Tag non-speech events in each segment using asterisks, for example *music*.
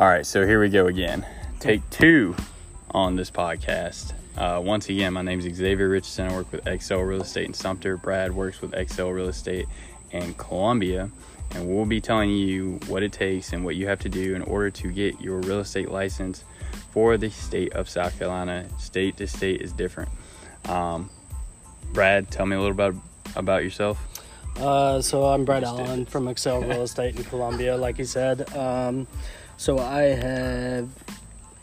All right, so here we go again. Take two on this podcast. Uh, once again, my name is Xavier Richardson. I work with XL Real Estate in Sumter. Brad works with XL Real Estate in Columbia. And we'll be telling you what it takes and what you have to do in order to get your real estate license for the state of South Carolina. State to state is different. Um, Brad, tell me a little bit about yourself. Uh, so I'm Brad Allen from Excel Real *laughs* Estate in Columbia, like you said. Um, so I have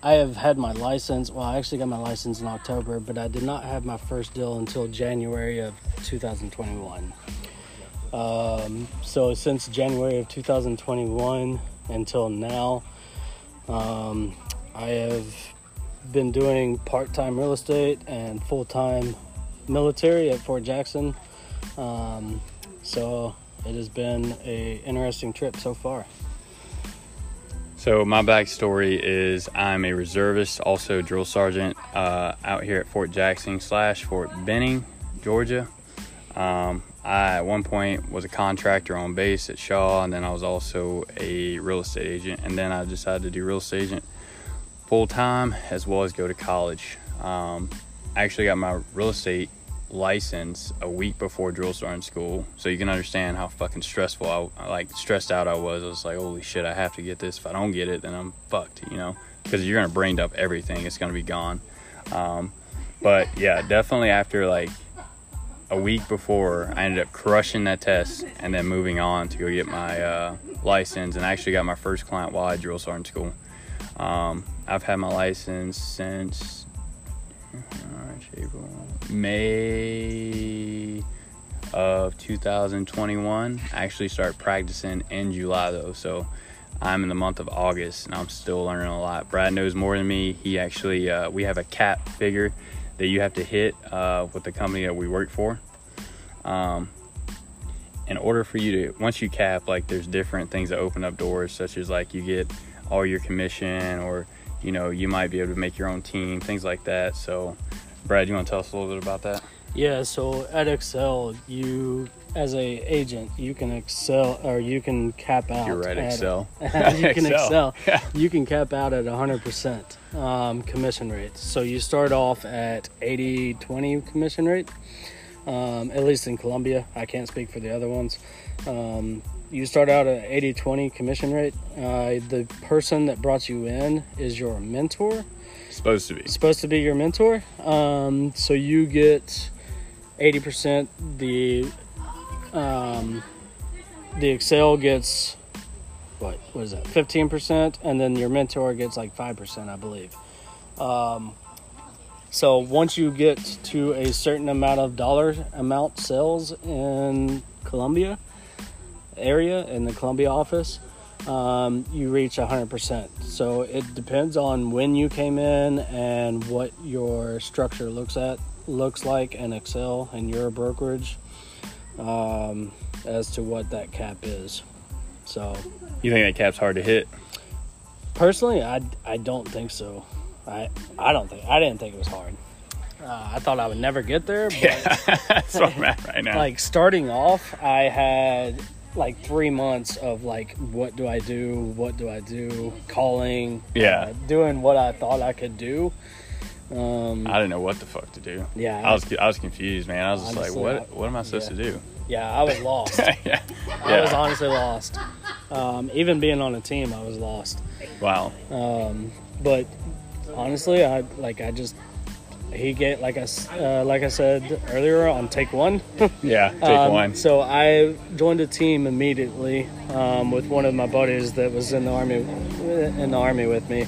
I have had my license. Well, I actually got my license in October, but I did not have my first deal until January of 2021. Um, so since January of 2021 until now, um, I have been doing part-time real estate and full-time military at Fort Jackson. Um, so it has been a interesting trip so far. So my backstory is I'm a reservist, also drill sergeant uh, out here at Fort Jackson slash Fort Benning, Georgia. Um, I at one point was a contractor on base at Shaw, and then I was also a real estate agent. And then I decided to do real estate agent full time as well as go to college. Um, I actually got my real estate license a week before drill sergeant school, so you can understand how fucking stressful I like stressed out I was. I was like, holy shit, I have to get this. If I don't get it, then I'm fucked, you know, because you're gonna brain dump everything. It's gonna be gone. Um, but yeah, definitely after like a week before, I ended up crushing that test and then moving on to go get my uh, license and I actually got my first client while at drill sergeant school. Um, I've had my license since March, April, May of 2021. I actually started practicing in July though, so I'm in the month of August and I'm still learning a lot. Brad knows more than me. He actually, uh, we have a cap figure that you have to hit uh, with the company that we work for. Um, in order for you to, once you cap, like there's different things that open up doors, such as like you get all your commission or you know you might be able to make your own team, things like that. So, Brad, you want to tell us a little bit about that? Yeah, so at Excel, you as a agent, you can excel or you can cap out. You're right, at- Excel. *laughs* you can *laughs* Excel. excel. *laughs* Yeah. You can cap out at 100% um, commission rates. So you start off at 80 20 commission rate, um, at least in Columbia. I can't speak for the other ones. Um, you start out at 80 20 commission rate. Uh, the person that brought you in is your mentor Supposed to be. supposed to be your mentor. Um, so you get eighty percent. The um, the Excel gets what? What is that? Fifteen percent, and then your mentor gets like five percent, I believe. Um, so once you get to a certain amount of dollar amount sales in Columbia area in the Columbia office, um, you reach 100%. So it depends on when you came in and what your structure looks at looks like in Excel and your brokerage um, as to what that cap is. So You think that cap's hard to hit? personally, I, I don't think so. I I don't think I didn't think it was hard. Uh, I thought I would never get there, but *laughs* That's what I'm at right now. *laughs* like starting off, I had like three months of like, what do I do? What do I do? Calling, Yeah. uh, doing what I thought I could do. Um, I didn't know what the fuck to do. yeah, I was I was confused, man. I was just Honestly, like, what what am I supposed yeah. to do? yeah, I was lost. *laughs* yeah. I was honestly lost. Um, even being on a team, I was lost. Wow. Um, but honestly, I like I just he get like I uh, like I said earlier on take one. *laughs* Yeah. Take Um, one. So I joined a team immediately um, with one of my buddies that was in the army in the army with me.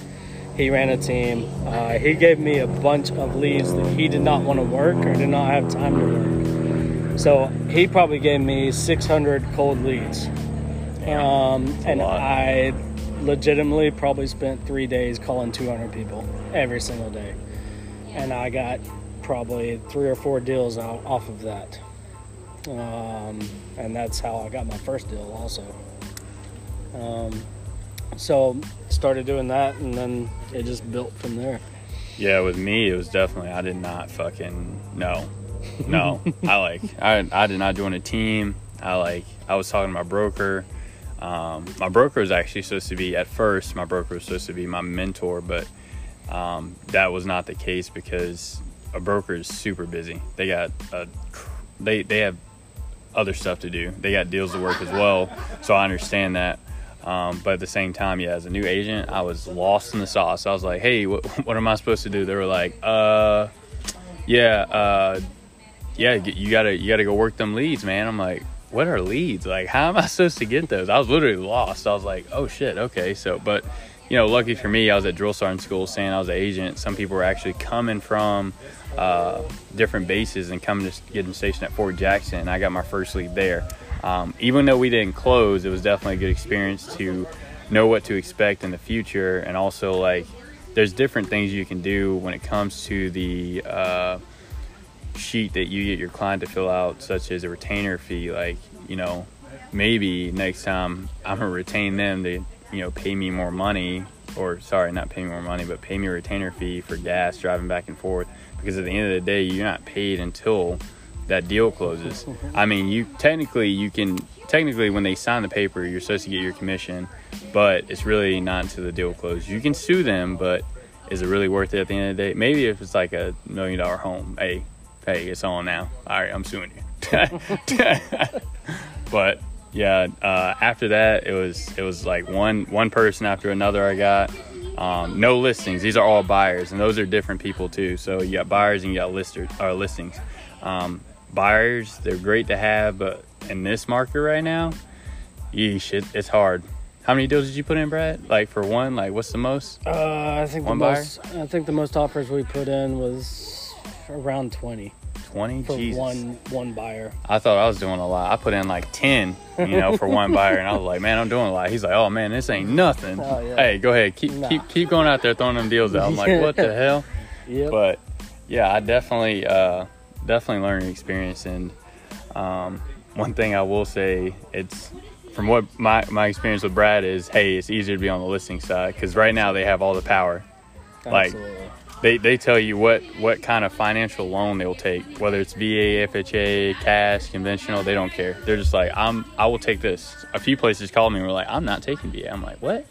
He ran a team. Uh, he gave me a bunch of leads that he did not want to work or did not have time to work. So he probably gave me 600 cold leads, um, and. I legitimately probably spent three days calling 200 people every single day, and I got probably three or four deals out off of that um, and that's how I got my first deal also. Um, so started doing that, and then it just built from there. Yeah, with me, it was definitely I did not fucking no, no. I like I I did not join a team. I like I was talking to my broker. Um, my broker was actually supposed to be at first. My broker was supposed to be my mentor, but um, that was not the case because a broker is super busy. They got a, they they have other stuff to do. They got deals to work as well. So I understand that. Um, but at the same time, yeah, as a new agent, I was lost in the sauce. I was like, hey, what, *laughs* what am I supposed to do? They were like, uh, yeah, uh, yeah, you gotta you gotta go work them leads, man. I'm like, what are leads? Like, how am I supposed to get those? I was literally lost. I was like, oh shit, okay. So, but you know, lucky for me, I was at drill sergeant school saying I was an agent. Some people were actually coming from uh, different bases and coming to get them stationed at Fort Jackson. I got my first lead there. Um, even though we didn't close, it was definitely a good experience to know what to expect in the future, and also like there's different things you can do when it comes to the uh, sheet that you get your client to fill out, such as a retainer fee. Like you know, maybe next time I'm gonna retain them to you know pay me more money, or sorry, not pay me more money, but pay me a retainer fee for gas driving back and forth. Because at the end of the day, you're not paid until that deal closes. I mean, you technically you can technically when they sign the paper, you're supposed to get your commission, but it's really not until the deal closes. You can sue them, but is it really worth it at the end of the day? Maybe if it's like a million dollar home, hey, hey, it's on now. All right, I'm suing you. *laughs* *laughs* but yeah, uh, after that, it was it was like one one person after another. I got um, no listings. These are all buyers, and those are different people too. So you got buyers and you got listers or listings. Um, buyers, they're great to have, but in this market right now, yeesh, it, it's hard. How many deals did you put in, Brad? Like for one, like what's the most? Uh, I think one the buyer? most. I think the most offers we put in was around twenty. Twenty for Jesus. one one buyer. I thought I was doing a lot. I put in like ten, you know, for one buyer, and I was like, man, I'm doing a lot. He's like, oh man, this ain't nothing. Oh, yeah. Hey, go ahead, keep nah. keep keep going out there throwing them deals out. I'm like, *laughs* what the hell? Yeah. But yeah, I definitely. uh definitely learning experience. And um, one thing I will say, it's from what my, my experience with Brad is, hey, it's easier to be on the listing side because right now they have all the power. Absolutely. Like they, they tell you what, what kind of financial loan they'll take, whether it's VA, FHA, cash, conventional, they don't care. They're just like, I'm, I will take this. A few places called me and were like, I'm not taking VA. I'm like, what?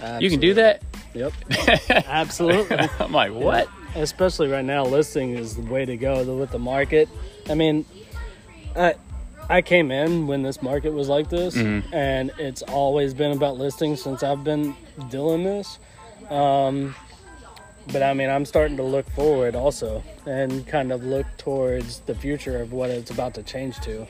Absolutely. You can do that? Yep. *laughs* Absolutely. I'm like, what? Yeah especially right now, listing is the way to go with the market. I mean, I I came in when this market was like this, mm-hmm. and it's always been about listings since I've been doing this. Um, but I mean, I'm starting to look forward also and kind of look towards the future of what it's about to change to.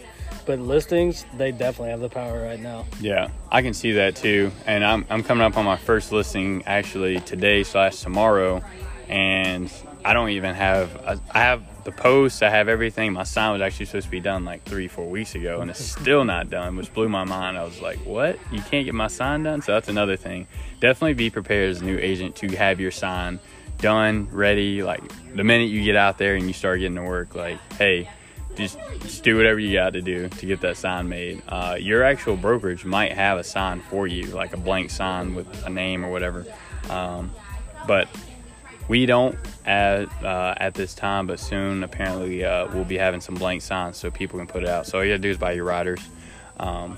But listings, they definitely have the power right now. Yeah, I can see that too. And I'm, I'm coming up on my first listing actually today slash tomorrow and I don't even have I have the post, I have everything. My sign was actually supposed to be done like three, four weeks ago, and it's *laughs* still not done, which blew my mind. I was like, "What? You can't get my sign done?" So that's another thing. Definitely be prepared as a new agent to have your sign done, ready. Like the minute you get out there and you start getting to work, like, hey, just, just do whatever you got to do to get that sign made. Uh, your actual brokerage might have a sign for you, like a blank sign with a name or whatever. Um, but we don't at uh, at this time, but soon apparently uh, we'll be having some blank signs so people can put it out. So all you gotta do is buy your riders. Um,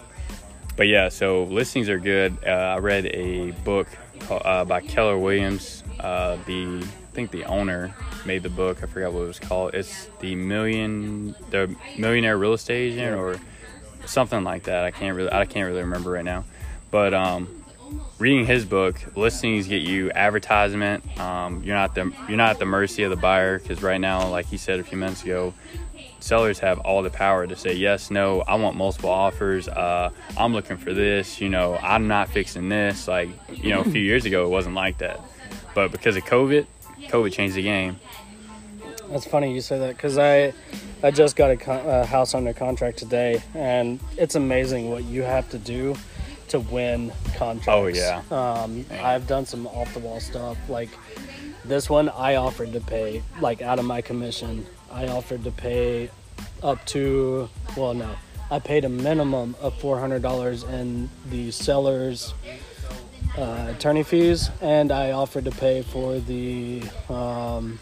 but yeah, so listings are good. Uh, I read a book uh, by Keller Williams. Uh, the I think the owner made the book. I forgot what it was called. It's the million the millionaire real estate agent or something like that. I can't really I can't really remember right now. But um, reading his book, listings get you advertisement. Um, you're not the you're not at the mercy of the buyer because right now, like he said a few minutes ago, sellers have all the power to say yes, no. I want multiple offers. Uh, I'm looking for this. You know, I'm not fixing this. Like you know, a few *laughs* years ago, it wasn't like that. But because of COVID, COVID changed the game. That's funny you say that because I I just got a, con- a house under contract today, and it's amazing what you have to do to win contracts. Oh yeah. Um, I've done some off the wall stuff like this one. I offered to pay like out of my commission. I offered to pay up to well no, I paid a minimum of four hundred dollars in the seller's uh, attorney fees, and I offered to pay for the um,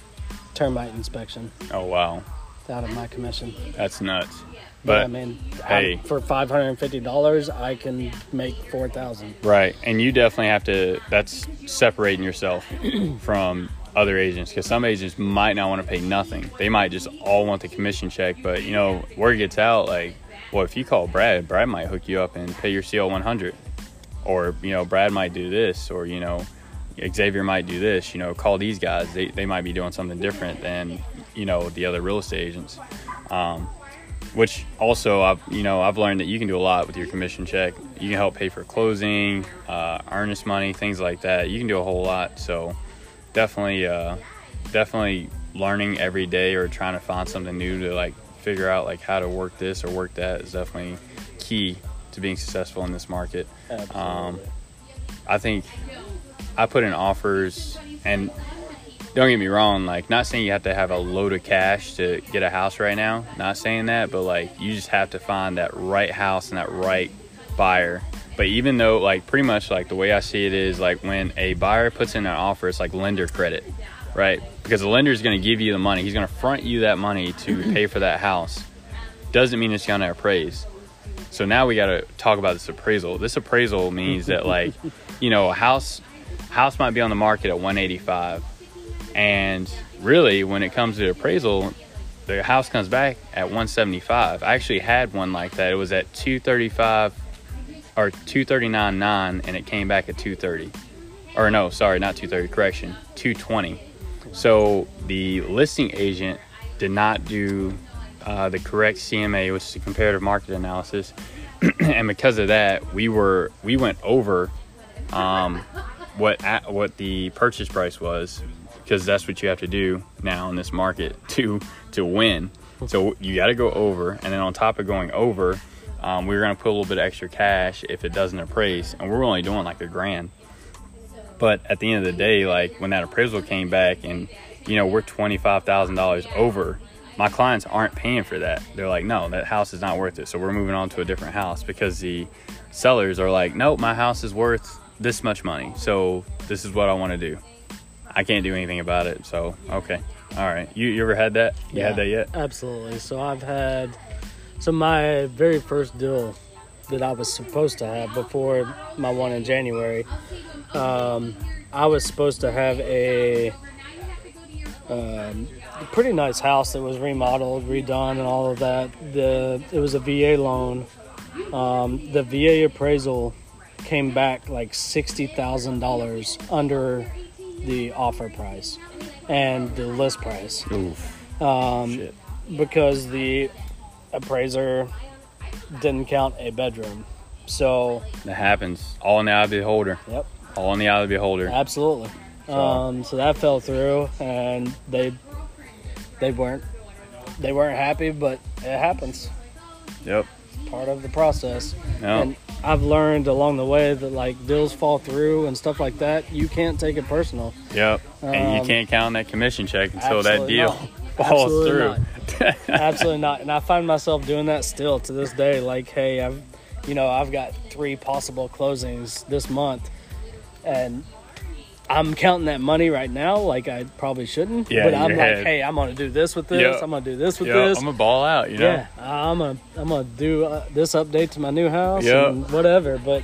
termite inspection. Oh wow. out of my commission. That's nuts. But But I mean, hey. I, for five hundred and fifty dollars, I can make four thousand. Right, and you definitely have to. That's separating yourself *clears throat* from other agents because some agents might not want to pay nothing. They might just all want the commission check. But you know, word gets out like, well, if you call Brad, Brad might hook you up and pay your CL 100, or you know, Brad might do this, or you know, Xavier might do this. You know, call these guys. They they might be doing something different than you know the other real estate agents. Um, which also I've you know I've learned that you can do a lot with your commission check. You can help pay for closing, uh, earnest money, things like that. You can do a whole lot. So definitely, uh, definitely learning every day or trying to find something new to like figure out like how to work this or work that is definitely key to being successful in this market. Um, I think I put in offers and don't get me wrong, like not saying you have to have a load of cash to get a house right now. Not saying that, but like you just have to find that right house and that right buyer. But even though like pretty much like the way I see it is like when a buyer puts in an offer, it's like lender credit, right? Because the lender is going to give you the money. He's going to front you that money to pay for that house. Doesn't mean it's going to appraise. So now we got to talk about this appraisal. This appraisal means that like, *laughs* you know, a house house might be on the market at 185 and really, when it comes to appraisal, the house comes back at 175. I actually had one like that. It was at 235 or 239.9 and it came back at 230. Or no, sorry, not 230, correction, 220. So the listing agent did not do uh, the correct CMA, which is the comparative market analysis. *clears throat* and because of that, we were we went over um, what at, what the purchase price was because that's what you have to do now in this market *laughs* to to win. So you got to go over, and then on top of going over, um, we were going to put a little bit of extra cash if it doesn't appraise, and we're only doing like a grand. But at the end of the day, like when that appraisal came back, and you know we're twenty five thousand dollars over, my clients aren't paying for that. They're like, no, that house is not worth it. So we're moving on to a different house because the sellers are like, nope, my house is worth this much money. So this is what I want to do. I can't do anything about it. So okay, all right. You you ever had that? You had that yet? Absolutely. So I've had so my very first deal that I was supposed to have before my one in January. Um, I was supposed to have a um, pretty nice house that was remodeled, redone, and all of that. The it was a VA loan. Um, the VA appraisal came back like sixty thousand dollars under the offer price and the list price Oof. um, because the appraiser didn't count a bedroom. So, That happens. All in the eye of the beholder. yep, All in the eye of the beholder. absolutely. So- Um, so that fell through, and they they weren't they weren't happy, but it happens. Yep. Part of the process. No. And I've learned along the way that like deals fall through and stuff like that. You can't take it personal. Yep. and you Um, can't count on that commission check until that deal not. *laughs* falls Absolutely through. Absolutely not. And I find myself doing that still to this day. Like, hey, I've, you know, I've got three possible closings this month, and I'm counting that money right now. Like I probably shouldn't. Yeah, but I'm like, head. hey, I'm gonna do this with this. Yep. I'm gonna do this with Yep, this. I'm gonna ball out, you know? yeah, I'm gonna I'm gonna do uh, this update to my new house Yep. and whatever. But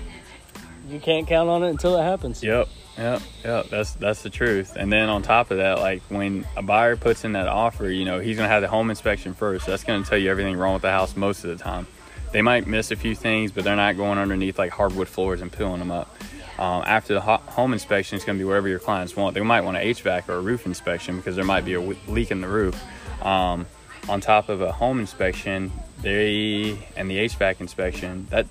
you can't count on it until it happens. Yep, yep, yep. That's that's the truth. And then on top of that, like when a buyer puts in that offer, you know, he's gonna have the home inspection first. That's gonna tell you everything wrong with the house most of the time. They might miss a few things, but they're not going underneath like hardwood floors and peeling them up. Um, after the ho- home inspection, it's gonna be wherever your clients want. They might want an HVAC or a roof inspection because there might be a w- leak in the roof. Um, on top of a home inspection, they and the HVAC inspection that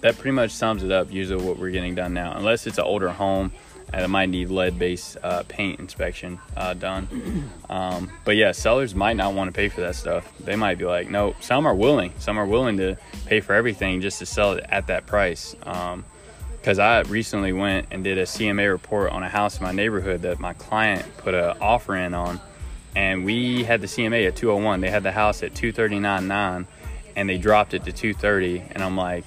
that pretty much sums it up. Usually, what we're getting done now, unless it's an older home and it might need lead-based uh, paint inspection uh, done. *clears throat* Um, but yeah, sellers might not want to pay for that stuff. They might be like, no. Some are willing. Some are willing to pay for everything just to sell it at that price. Because I recently went and did a CMA report on a house in my neighborhood that my client put an offer in on, and we had the CMA at 201. They had the house at 239.9, and they dropped it to 230. And I'm like,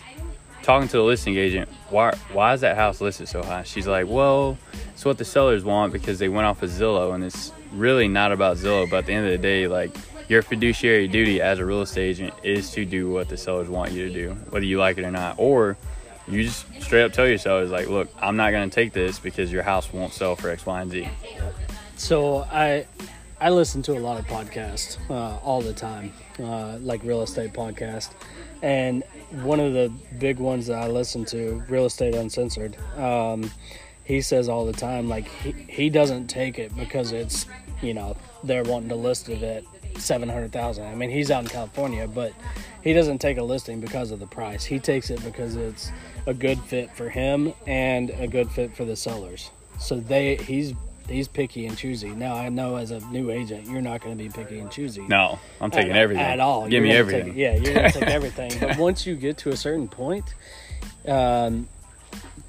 talking to the listing agent, why why is that house listed so high? She's like, well, it's what the sellers want because they went off of Zillow, and it's really not about Zillow. But at the end of the day, like your fiduciary duty as a real estate agent is to do what the sellers want you to do, whether you like it or not. Or you just straight up tell yourself sellers, like, look, I'm not going to take this because your house won't sell for X, Y, and Z. So I I listen to a lot of podcasts uh, all the time, uh, like real estate podcast, and one of the big ones that I listen to, Real Estate Uncensored. Um, he says all the time, like he, he doesn't take it because it's you know they're wanting to list it at seven hundred thousand. I mean he's out in California, but he doesn't take a listing because of the price. He takes it because it's a good fit for him and a good fit for the sellers. So they he's he's picky and choosy. Now I know as a new agent, you're not going to be picky and choosy. No, I'm taking at, everything. at all. Give You're me everything. Take, yeah, you're gonna take *laughs* everything. But once you get to a certain point, um,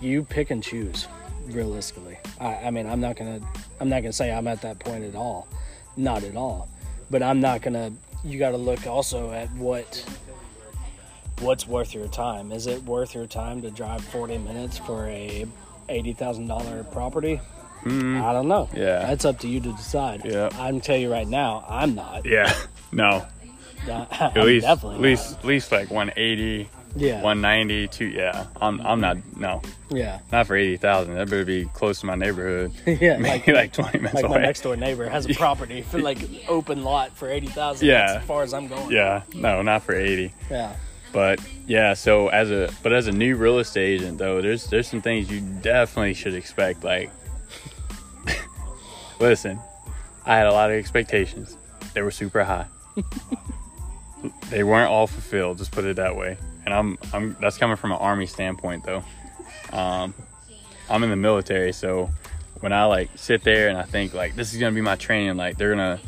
you pick and choose. Realistically, I, I mean, I'm not gonna, I'm not gonna say I'm at that point at all, not at all. But I'm not gonna. You got to look also at what, what's worth your time. Is it worth your time to drive 40 minutes for a eighty thousand dollar property? Mm. I don't know. Yeah. that's up to you to decide. Yeah. I'm tell you right now, I'm not. Yeah, no. *laughs* At least, definitely at least, at least like 180, Yeah. 190, two. Yeah, I'm, I'm not. No, Yeah. not for eighty thousand. That better be close to my neighborhood. *laughs* yeah. Maybe Like, like, 20 minutes like my away. next door neighbor has a *laughs* property for like open lot for eighty thousand. Yeah. As far as I'm going. Yeah, no, not for eighty. Yeah. But yeah, so as a but as a new real estate agent though, there's there's some things you definitely should expect. Like, *laughs* listen, I had a lot of expectations. They were super high. they weren't all fulfilled. Just put it that way. And I'm I'm that's coming from an army standpoint though. Um, I'm in the military, so when I like sit there and I think like this is gonna be my training, like they're gonna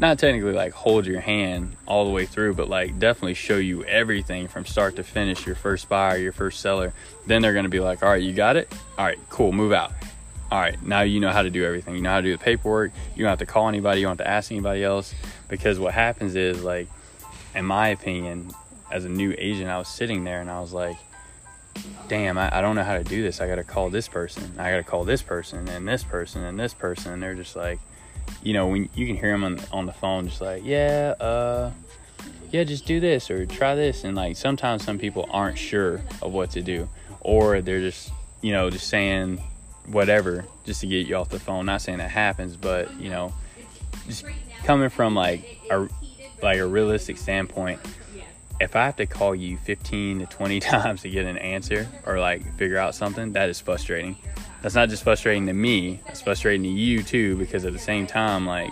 not technically like hold your hand all the way through, but like definitely show you everything from start to finish. Your first buyer, your first seller. Then they're gonna be like, all right, you got it. All right, cool, move out. All right, now you know how to do everything. You know how to do the paperwork. You don't have to call anybody. You don't have to ask anybody else because what happens is like, in my opinion, as a new agent, I was sitting there and I was like, damn, I, I don't know how to do this. I got to call this person. I got to call this person and this person and this person. And they're just like, you know, when you can hear them on, on the phone, just like, yeah, uh, yeah, just do this or try this. And like sometimes some people aren't sure of what to do, or they're just, you know, just saying whatever just to get you off the phone. Not saying that happens, but you know, just coming from like a like a realistic standpoint. If I have to call you 15 to 20 *laughs* times to get an answer or like figure out something, that is frustrating. That's not just frustrating to me, that's frustrating to you too, because at the same time, like,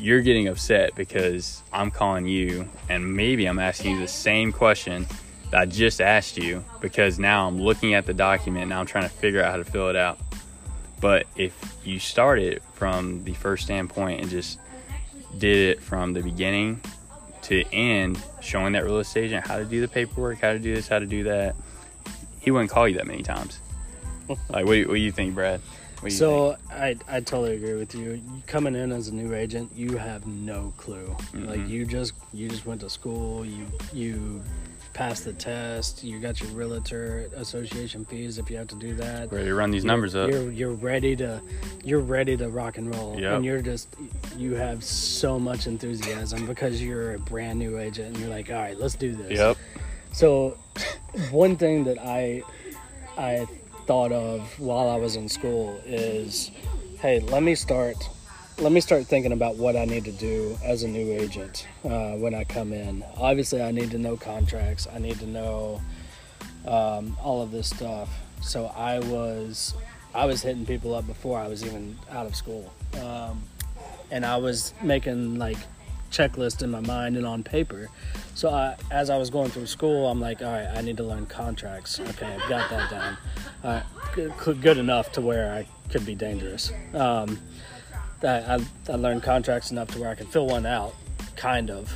you're getting upset because I'm calling you and maybe I'm asking you the same question that I just asked you because now I'm looking at the document now I'm trying to figure out how to fill it out. But if you started from the first standpoint and just did it from the beginning to end, showing that real estate agent how to do the paperwork, how to do this, how to do that, he wouldn't call you that many times. *laughs* like, what do you, what do you think, Brad? What do you So I, I totally agree with you. You- Coming in as a new agent, you have no clue. Like mm-hmm. you just you just went to school. You you passed the test. You got your realtor association fees if you have to do that. ready to run these numbers up? You're you're ready to you're ready to rock and roll, Yep. and you're just you have so much enthusiasm because you're a brand new agent, and you're like, all right, let's do this. Yep. So, *laughs* one thing that I I thought of while I was in school is, hey, let me start let me start thinking about what I need to do as a new agent uh, when I come in. Obviously, I need to know contracts. I need to know um, all of this stuff. So I was I was hitting people up before I was even out of school, um, and I was making like checklists in my mind and on paper. So I, as I was going through school, I'm like, all right, I need to learn contracts. Okay, I've got that down. Right, good, good enough to where I could be dangerous. Um, I, I learned contracts enough to where I could fill one out, kind of.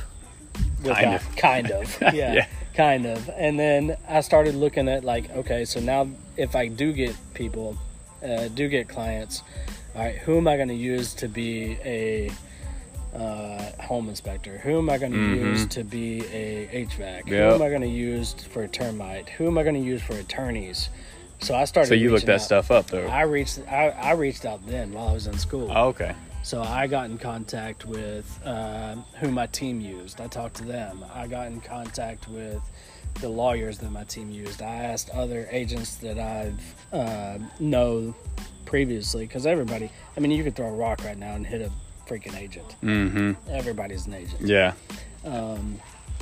Kind Without- of. Kind of. *laughs* Yeah, Yeah. Kind of. And then I started looking at like, okay, so now if I do get people, uh, do get clients, all right, who am I going to use to be a uh, home inspector? Who am I going to use to be a HVAC? Who Mm-hmm. Am I going to use for a termite? Who am I going to use for attorneys? So I started. So you looked that out. stuff up though. I reached. I, I reached out then while I was in school. Oh, okay. So I got in contact with uh, who my team used. I talked to them. I got in contact with the lawyers that my team used. I asked other agents that I've uh, know previously because everybody. I mean, you could throw a rock right now and hit a freaking agent. Mm-hmm. Everybody's an agent. Yeah. Um,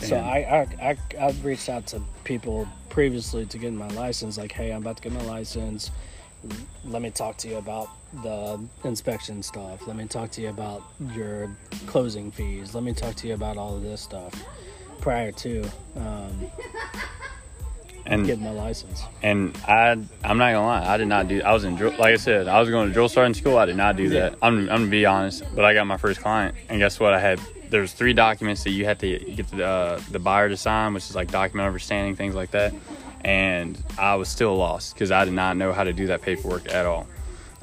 so. I, I, I, I reached out to people previously to get my license. Like, hey, I'm about to get my license. Let me talk to you about the inspection stuff. Let me talk to you about your closing fees. Let me talk to you about all of this stuff prior to um, And getting my license. and I I'm not gonna lie, I did not do. I was in drill, like I said, I was going to drill sergeant school. I did not do that. I'm I'm gonna be honest, but I got my first client, and guess what? I had there's three documents that you had to get the uh, the buyer to sign, which is like document understanding things like that. And I was still lost because I did not know how to do that paperwork at all.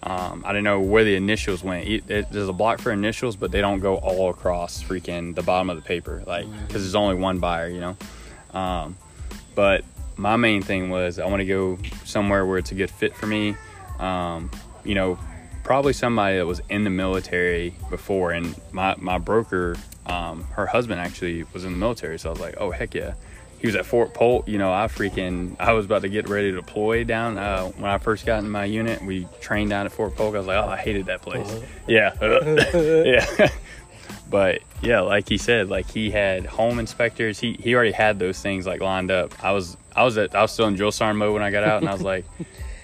Um, I didn't know where the initials went. It, it, there's a block for initials, but they don't go all across freaking the bottom of the paper, like because there's only one buyer, you know. Um, but my main thing was I want to go somewhere where it's a good fit for me. Um, you know, probably somebody that was in the military before, and my my broker, um, her husband actually was in the military, so I was like, oh heck yeah. He was at Fort Polk. You know, I freaking I was about to get ready to deploy down uh, when I first got in my unit. We trained down at Fort Polk. I was like, oh, I hated that place. *laughs* Yeah, *laughs* yeah. *laughs* But yeah, like he said, like he had home inspectors. He he already had those things like lined up. I was I was at I was still in drill sergeant mode when I got out, and I was like,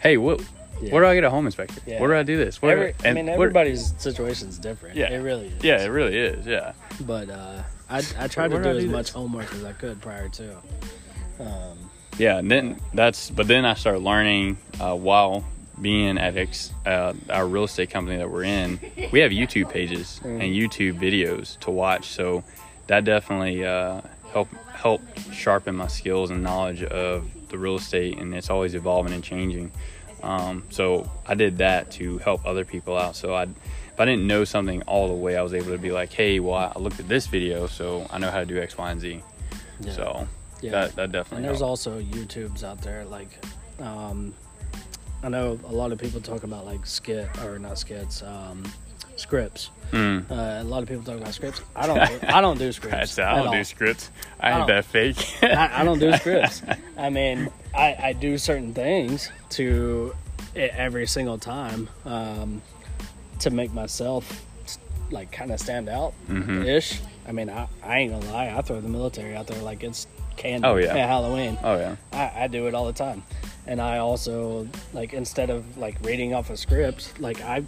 hey, what? Yeah. Where do I get a home inspector? Yeah. Where do I do this? Where, Every, I mean, what- everybody's situation's different. Yeah. It really is. Yeah, it really is. Yeah. But uh, I, I tried Where to do I do as do much this? homework as I could prior to. Um, Yeah, and then that's but then I started learning uh, while being at X, uh, our real estate company that we're in. We have YouTube pages and YouTube videos to watch, so that definitely uh, help help sharpen my skills and knowledge of the real estate, and it's always evolving and changing. Um, so I did that to help other people out. So I, if I didn't know something all the way, I was able to be like, hey, well, I looked at this video, so I know how to do X, Y, and Z. yeah. So Yeah. that that definitely. And there's helped. also YouTubes out there. Like, um, I know a lot of people talk about like skit or not skits, um, scripts. Mm. Uh, a lot of people talk about scripts. I don't. Do, I don't do *laughs* scripts. I don't all. do scripts. I I ain't that fake. I, I don't do *laughs* scripts. I mean, I, I do certain things to every single time um, to make myself like kind of stand out Mm-hmm. ish. I mean, I, I ain't gonna lie. I throw the military out there like it's candy Oh, yeah. at Halloween. oh yeah. I, I do it all the time, and I also like instead of like reading off a script, like I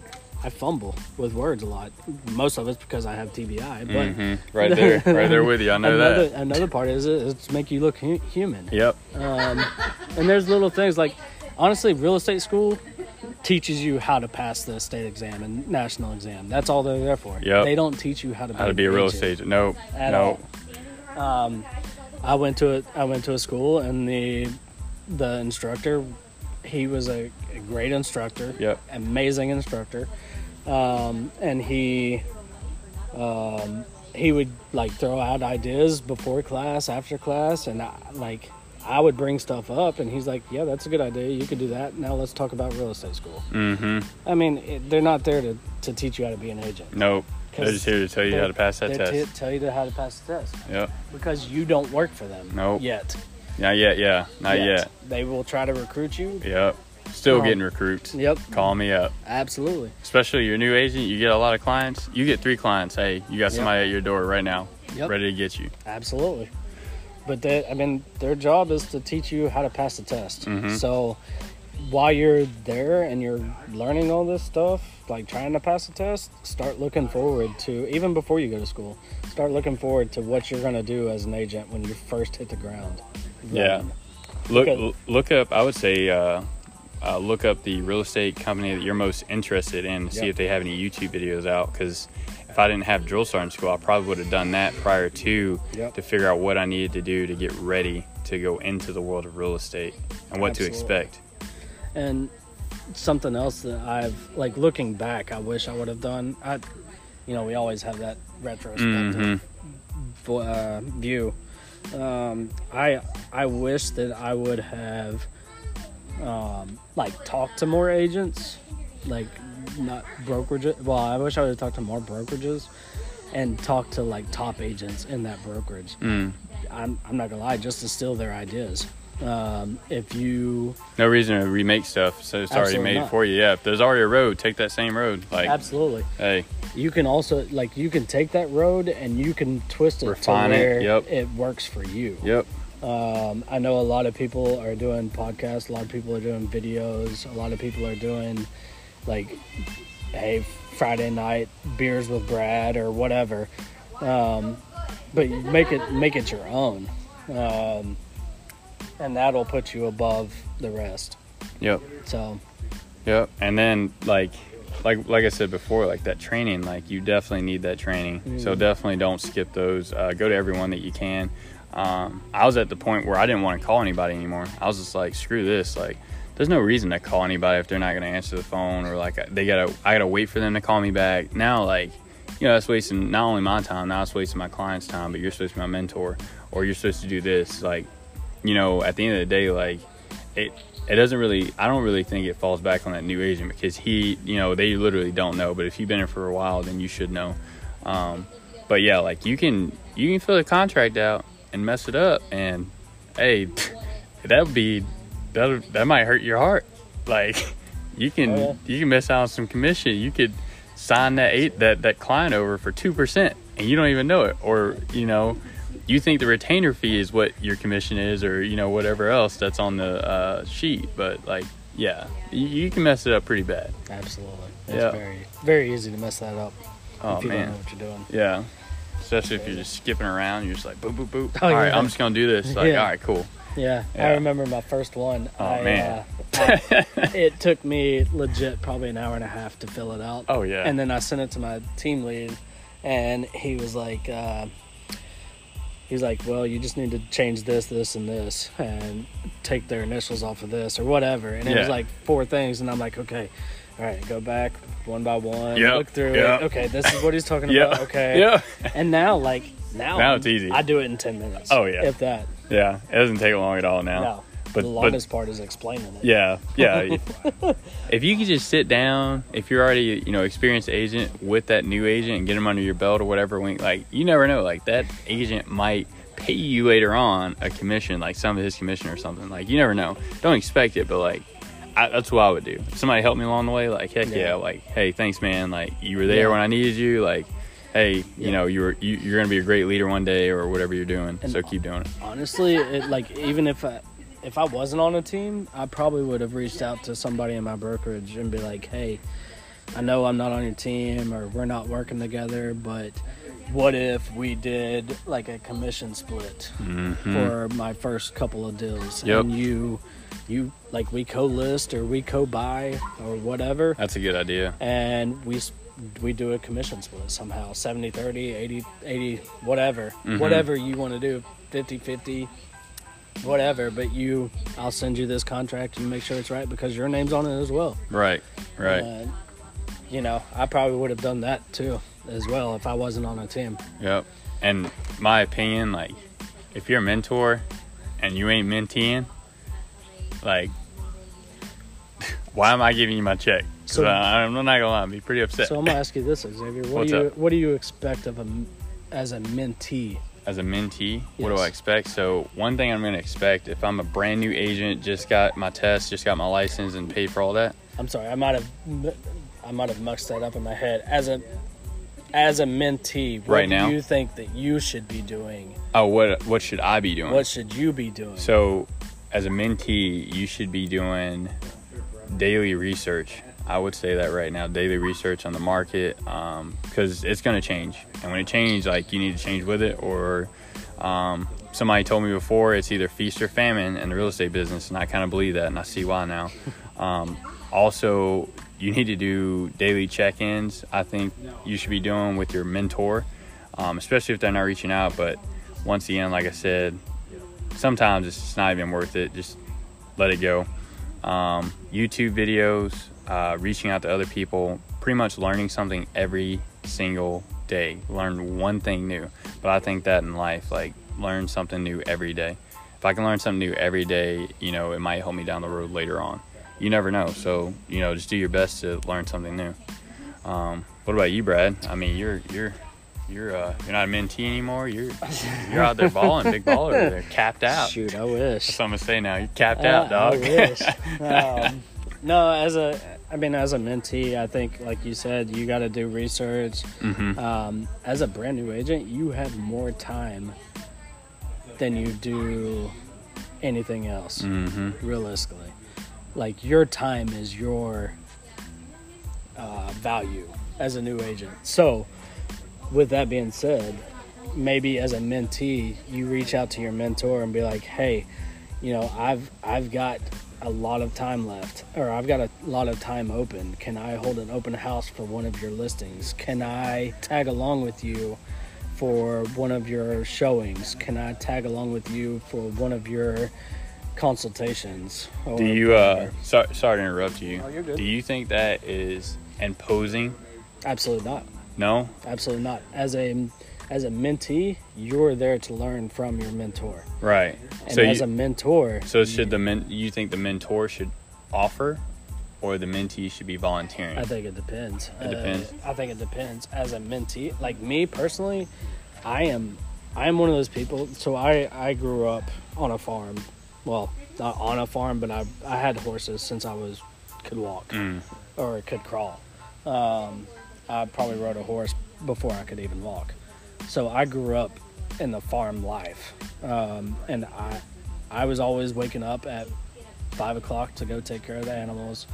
I fumble with words a lot. Most of it's because I have TBI, but hmm Right there, *laughs* right there with you. I know another that. another part is it, it's make you look hu- human. Yep. Um, and there's little things like honestly, real estate school teaches you how to pass the state exam and national exam. That's all they're there for. Yep. They don't teach you how to How to be a real agent estate? Nope. at nope. all. Um, I went to a I went to a school and the the instructor, he was a, a great instructor. Yep. Amazing instructor. Um, and he um, he would like throw out ideas before class, after class, and I, like I would bring stuff up, and he's like, "Yeah, that's a good idea. You could do that. Now let's talk about real estate school." Mm-hmm. I mean, it, they're not there to, to teach you how to be an agent. Nope. They're just here to tell you how to pass that test. to tell you how to pass the test Yep. because you don't work for them Nope. yet. Not yet. Yeah. Not yet. They will try to recruit you. Yep. Still Oh. getting recruits. Yep, Call me up. absolutely. Especially your new agent. You get a lot of clients. You get three clients. Hey, you got somebody at your door right now, Yep. ready to get you. Absolutely. But they, I mean, their job is to teach you how to pass the test. Mhm. So while you're there and you're learning all this stuff, like trying to pass the test, start looking forward to, even before you go to school, start looking forward to what you're going to do as an agent when you first hit the ground. Yeah. running. Look, Okay. look up. I would say, uh, uh, look up the real estate company that you're most interested in. to See Yep. if they have any YouTube videos out. Because if I didn't have drill sergeant school, I probably would have done that prior to Yep. to figure out what I needed to do to get ready to go into the world of real estate and what Absolutely. to expect. And something else that I've like looking back, I wish I would have done. I, you know, we always have that retrospective Mhm. uh, view. Um, I I wish that I would have um, like talk to more agents, like not brokerages. Well, I wish I would have talked to more brokerages and talked to like top agents in that brokerage. Mm. I'm, I'm not gonna lie, just to steal their ideas. Um, if you No reason to remake stuff, so it's already made not. for you. Yeah, if there's already a road, take that same road. Like, absolutely, hey, you can also like you can take that road and you can twist it Refine to it, where yep. it works for you. yep, Um, I know a lot of people are doing podcasts. A lot of people are doing videos. A lot of people are doing like, hey, Friday night beers with Brad or whatever. Um, but make it make it your own, um, and that'll put you above the rest. yep. So Yep. And then like like like I said before, like that training, like you definitely need that training. So definitely don't skip those. Uh, go to everyone that you can. Um, I was at the point where I didn't want to call anybody anymore. I was just like, screw this. Like, there's no reason to call anybody if they're not going to answer the phone or like they gotta I gotta wait for them to call me back. Now like you know that's wasting not only my time, now it's wasting my client's time. But you're supposed to be my mentor, or you're supposed to do this. Like, you know, at the end of the day, like it it doesn't really I don't really think it falls back on that new agent because he you know they literally don't know but if you've been here for a while then you should know um, but yeah like you can you can fill the contract out and mess it up and hey that would be that that might hurt your heart. Like *laughs* you can Oh, yeah. you can miss out on some commission. You could sign that eight that that client over for two percent and you don't even know it. Or you know you think the retainer fee is what your commission is or you know whatever else that's on the uh, sheet but like yeah you, you can mess it up pretty bad. Absolutely, it's Yeah. very very easy to mess that up oh if you don't man. know what you're doing. yeah especially if you're just skipping around you're just like boop boop boop *laughs* Oh, all right yeah. i'm just gonna do this like Yeah. all right cool Yeah, Yeah. I remember my first one. Oh, I, man. uh, I- *laughs* it took me legit probably an hour and a half to fill it out. oh yeah And then I sent it to my team lead, and he was like, uh, he's like, well, you just need to change this, this, and this, and take their initials off of this or whatever. And it was like four things, and I'm like, okay. All right, go back one by one, Yep, look through yep. it. Okay, this is what he's talking yeah about. Okay. yeah And now, like, now, Now it's easy. I do it in 10 minutes. Oh, yeah. If that. yeah it doesn't take long at all now No. But the but longest part is explaining it. Yeah, yeah. if, *laughs* *laughs* if you could just sit down, if you're already you know experienced agent with that new agent and get them under your belt or whatever, like you never know, like that agent might pay you later on a commission, like some of his commission or something. Like you never know. Don't expect it, but like. I, that's what I would do. If somebody helped me along the way, like heck yeah, Yeah. like hey, thanks man, like you were there Yeah. when I needed you, like hey, Yeah. you know you were you, you're gonna be a great leader one day or whatever you're doing. And- so keep doing it. Honestly, it, like even if I if I wasn't on a team, I probably would have reached out to somebody in my brokerage and be like, "Hey, I know I'm not on your team or we're not working together, but what if we did like a commission split Mhm. for my first couple of deals Yep. and you you like we co-list or we co-buy or whatever That's a good idea. and we we do a commission split somehow 70 30 80 80 whatever Mhm. whatever you want to do 50 50 whatever but you i'll send you this contract and make sure it's right because your name's on it as well Right, right. Uh, you know i probably would have done that too as well if i wasn't on a team Yep. And my opinion, like, if you're a mentor and you ain't menteeing, like, *laughs* why am I giving you my check? So- I, I'm not gonna lie, I'd be pretty upset. so i'm gonna ask you this xavier *laughs* what What's do you up? what do you expect of a as a mentee As a mentee, what do I expect? So one thing I'm gonna expect if I'm a brand new agent, just got my test, just got my license, and paid for all that. i'm sorry i might have i might have muxed that up in my head as a as a mentee what Right now? do you think that you should be doing Oh, what what should I be doing? what should you be doing So, as a mentee, you should be doing daily research. I would say that right now, daily research on the market, because it's going to change. And when it changes, like you need to change with it. Or um, somebody told me before, it's either feast or famine in the real estate business, and I kind of believe that, and I see why now. *laughs* Um, also, you need to do daily check-ins. I think you should be doing with your mentor, um, especially if they're not reaching out. But once again, like I said, sometimes it's not even worth it. Just let it go. Um, YouTube videos, uh, reaching out to other people, pretty much learning something every single day. Learn one thing new. But I think that in life, like learn something new every day. If I can learn something new every day, you know, it might help me down the road later on. you never know. So you know, just do your best to learn something new. Um, what about you, Brad? I mean, you're you're you're uh, you're not a mentee anymore. You're you're out there balling, big baller over there, *laughs* capped out. Shoot, I wish. That's what I'm gonna say now. You're capped Uh, out, dog. I wish. *laughs* um, no, as a, I mean, as a mentee, I think, like you said, you got to do research. hmm Um, as a brand new agent, you have more time than you do anything else. hmm Realistically, like your time is your uh, value as a new agent. So, with that being said, maybe as a mentee, you reach out to your mentor and be like, "Hey, you know, I've I've got a lot of time left, or I've got a lot of time open. Can I hold an open house for one of your listings? Can I tag along with you for one of your showings? Can I tag along with you for one of your consultations?" Or Do you? Uh, whatever? sorry, sorry to interrupt you. Oh, you're good. Do you think that is imposing? Absolutely not. No. Absolutely not. As a as a mentee, you're there to learn from your mentor, Right. and so as you, a mentor, so should the men? You think the mentor should offer, or the mentee should be volunteering? I think it depends. It depends. Uh, I think it depends. As a mentee, like me personally, I am I am one of those people. So I I grew up on a farm. Well, not on a farm, but I I had horses since I was could walk Mm. or could crawl. Um, I probably rode a horse before I could even walk. So I grew up in the farm life, um, and I I was always waking up at five o'clock to go take care of the animals,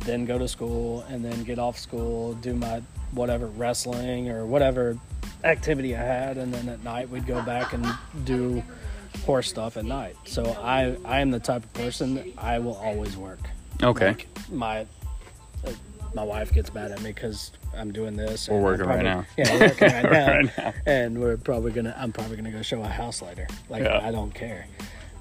then go to school, and then get off school, do my whatever wrestling or whatever activity I had, and then at night we'd go back and do horse stuff at night. So I I am the type of person that I will always work. Okay. Like, my uh, my wife gets mad at me because I'm doing this. We're working right now. Yeah, we're working right *laughs* now. Right now. And we're probably gonna. I'm probably gonna go show a house later. Like Yeah. I don't care.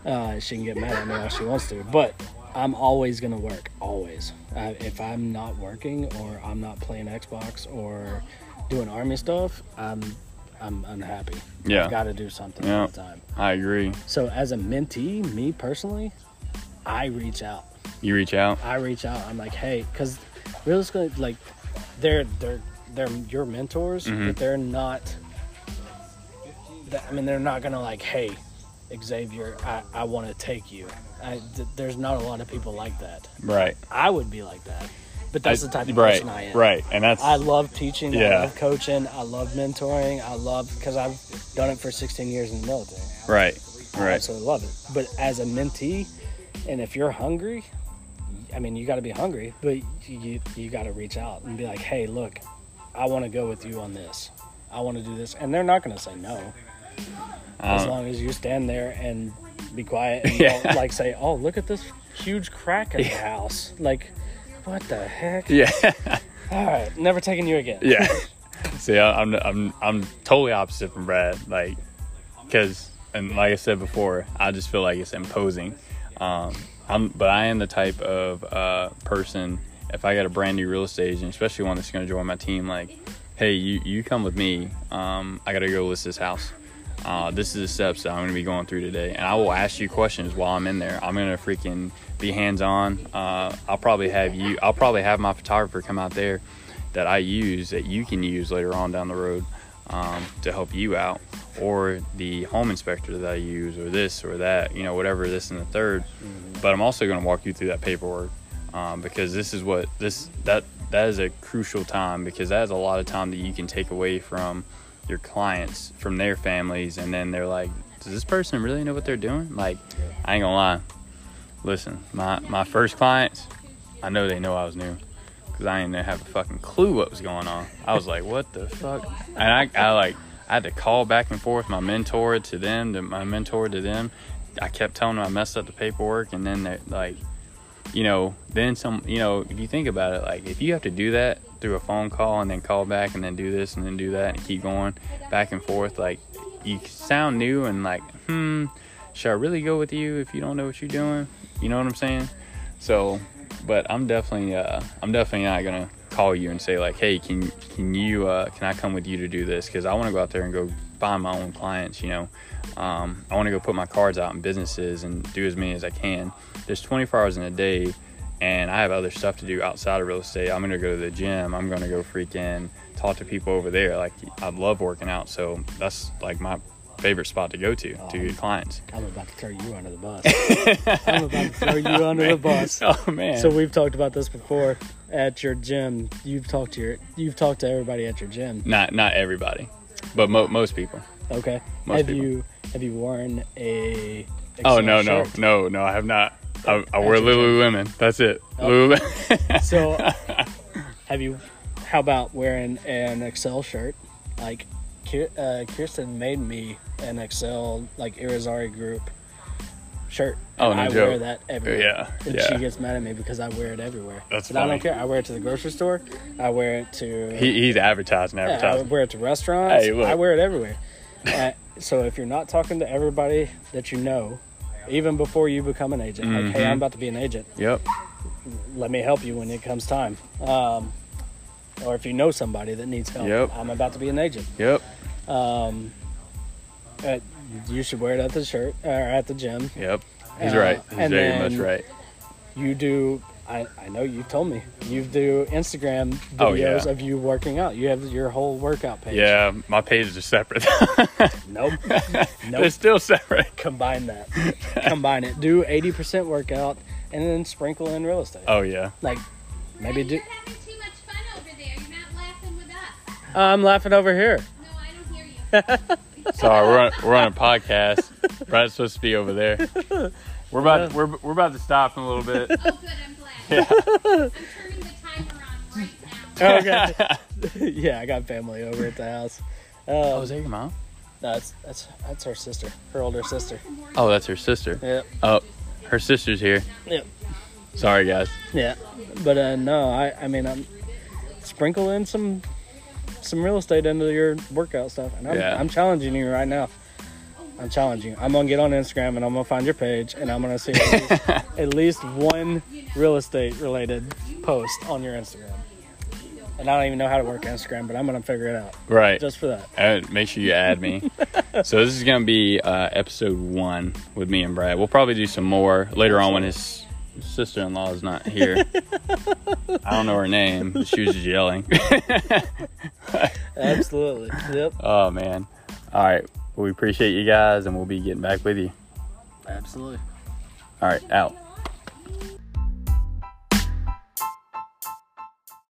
Uh, she can get mad at me all she wants to, but I'm always gonna work. Always. Uh, if I'm not working or I'm not playing Xbox or doing army stuff, I'm I'm unhappy. Yeah. I've got to do something Yeah. all the time. I agree. So as a mentee, me personally, I reach out. You reach out. I reach out. I'm like, hey, because realistically, like, they're they're they're your mentors, Mhm. but they're not. that- I mean, they're not gonna like, hey, Xavier, I I want to take you. I, th- there's not a lot of people like that. Right. I would be like that, but that's the type of right. person I am. Right. And that's I love teaching. I love coaching. I love mentoring. I love because I've done it for 16 years in the military. right. I Right. absolutely love it. But as a mentee, and if you're hungry, I mean, you got to be hungry, but you you got to reach out and be like, hey, look, I want to go with you on this. I want to do this, and they're not going to say no as Um, long as you stand there and be quiet and *laughs* Yeah. don't, like say, oh, look at this huge crack in the house. Like, what the heck? yeah. *laughs* All right, never taking you again. yeah. See, I'm I'm I'm totally opposite from Brad. Like, because and like I said before, I just feel like it's imposing. Um, I'm but I am the type of uh, person. If I got a brand new real estate agent, especially one that's going to join my team, like, hey, you you come with me. Um, I got to go list this house. Uh, this is the steps that I'm going to be going through today, and I will ask you questions while I'm in there. I'm going to freaking be hands on. Uh, I'll probably have you. I'll probably have my photographer come out there that I use that you can use later on down the road um, to help you out, or the home inspector that I use, or this or that, you know, whatever this and the 3rd But I'm also going to walk you through that paperwork um, because this is what this that that is a crucial time because that is a lot of time that you can take away from your clients, from their families, and then they're like, does this person really know what they're doing? Like, I ain't gonna lie. Listen, my my first clients, I know they know I was new because I didn't have a fucking clue what was going on. I was like, what the fuck? And I, I like, I had to call back and forth my mentor to them, to my mentor to them. I kept telling them I messed up the paperwork, and then they like, you know, then some, you know, if you think about it, like if you have to do that through a phone call and then call back and then do this and then do that and keep going back and forth, like you sound new and like, hmm, should I really go with you if you don't know what you're doing? You know what I'm saying? So, but I'm definitely, uh, I'm definitely not gonna call you and say like, hey, can can you, uh, can I come with you to do this? Because I want to go out there and go find my own clients. You know, um, I want to go put my cards out in businesses and do as many as I can. There's 24 hours in a day. and I have other stuff to do outside of real estate. I'm gonna go to the gym. I'm gonna go freaking talk to people over there. Like I love working out, so that's like my favorite spot to go to to get clients. I'm about to throw you under the bus. *laughs* I'm about to throw you under the bus. *laughs* Oh man. So we've talked about this before at your gym. You've talked to your you've talked to everybody at your gym. not not everybody, but mo- most people. Okay. Most have people. you have you worn a Oh no no shirt? no no! I have not. I, I wear At your gym. Lululemon. That's it. Oh. Lululemon. *laughs* So have you how about wearing an Excel shirt? Like uh, Kirsten made me an Excel like Irizarry group shirt. Oh, and no I joke. wear that everywhere. Yeah, And yeah. she gets mad at me because I wear it everywhere. That's but I don't care. I wear it to the grocery store. I wear it to he, he's advertising, Yeah, I wear it to restaurants. Hey, look. I wear it everywhere. uh, so if you're not talking to everybody that you know, even before you become an agent, like, hey. I'm about to be an agent. Yep. Let me help you when it comes time. Um, or if you know somebody that needs help, Yep. I'm about to be an agent. Yep. Um, uh, you should wear it at the shirt or at the gym. Yep. He's Uh, right. He's very much right. You do. I, I know you told me you do Instagram videos Oh, yeah. of you working out. You have your whole workout page. Yeah, my pages are separate. *laughs* Nope. nope. They're still separate. combine that. combine it. Do 80% workout and then sprinkle in real estate. Oh yeah. Like maybe do You're having too much fun over there. You're not laughing with us. I'm laughing over here. No, I don't hear you. *laughs* Sorry, we're on, we're on a podcast. Brad's supposed to be over there. We're about Yeah. we're, we're about to stop in a little bit. Oh, good. I'm glad. *laughs* I'm turning the timer on right now. *laughs* Okay. *laughs* yeah, I got family over at the house. Oh, Um, is that your mom? no, that's that's that's her sister, her older sister. Oh, that's her sister. Yep. Oh, her sister's here. Yep. Sorry, guys. Yeah. But uh, no, I I mean I'm sprinkle in some some real estate into your workout stuff, and I'm, Yeah. I'm challenging you right now. I'm challenging you. I'm gonna get on Instagram and I'm gonna find your page and I'm gonna see at least, *laughs* at least one real estate related post on your Instagram. And I don't even know how to work Instagram, but I'm gonna figure it out Right. just for that. Uh, make sure you add me. *laughs* so this is gonna be uh, episode one with me and Brad. We'll probably do some more later on when his sister-in-law is not here. I don't know her name. but She was just yelling. *laughs* Absolutely. Yep. oh man. All right. Well, we appreciate you guys, and we'll be getting back with you. Absolutely. All right. Out.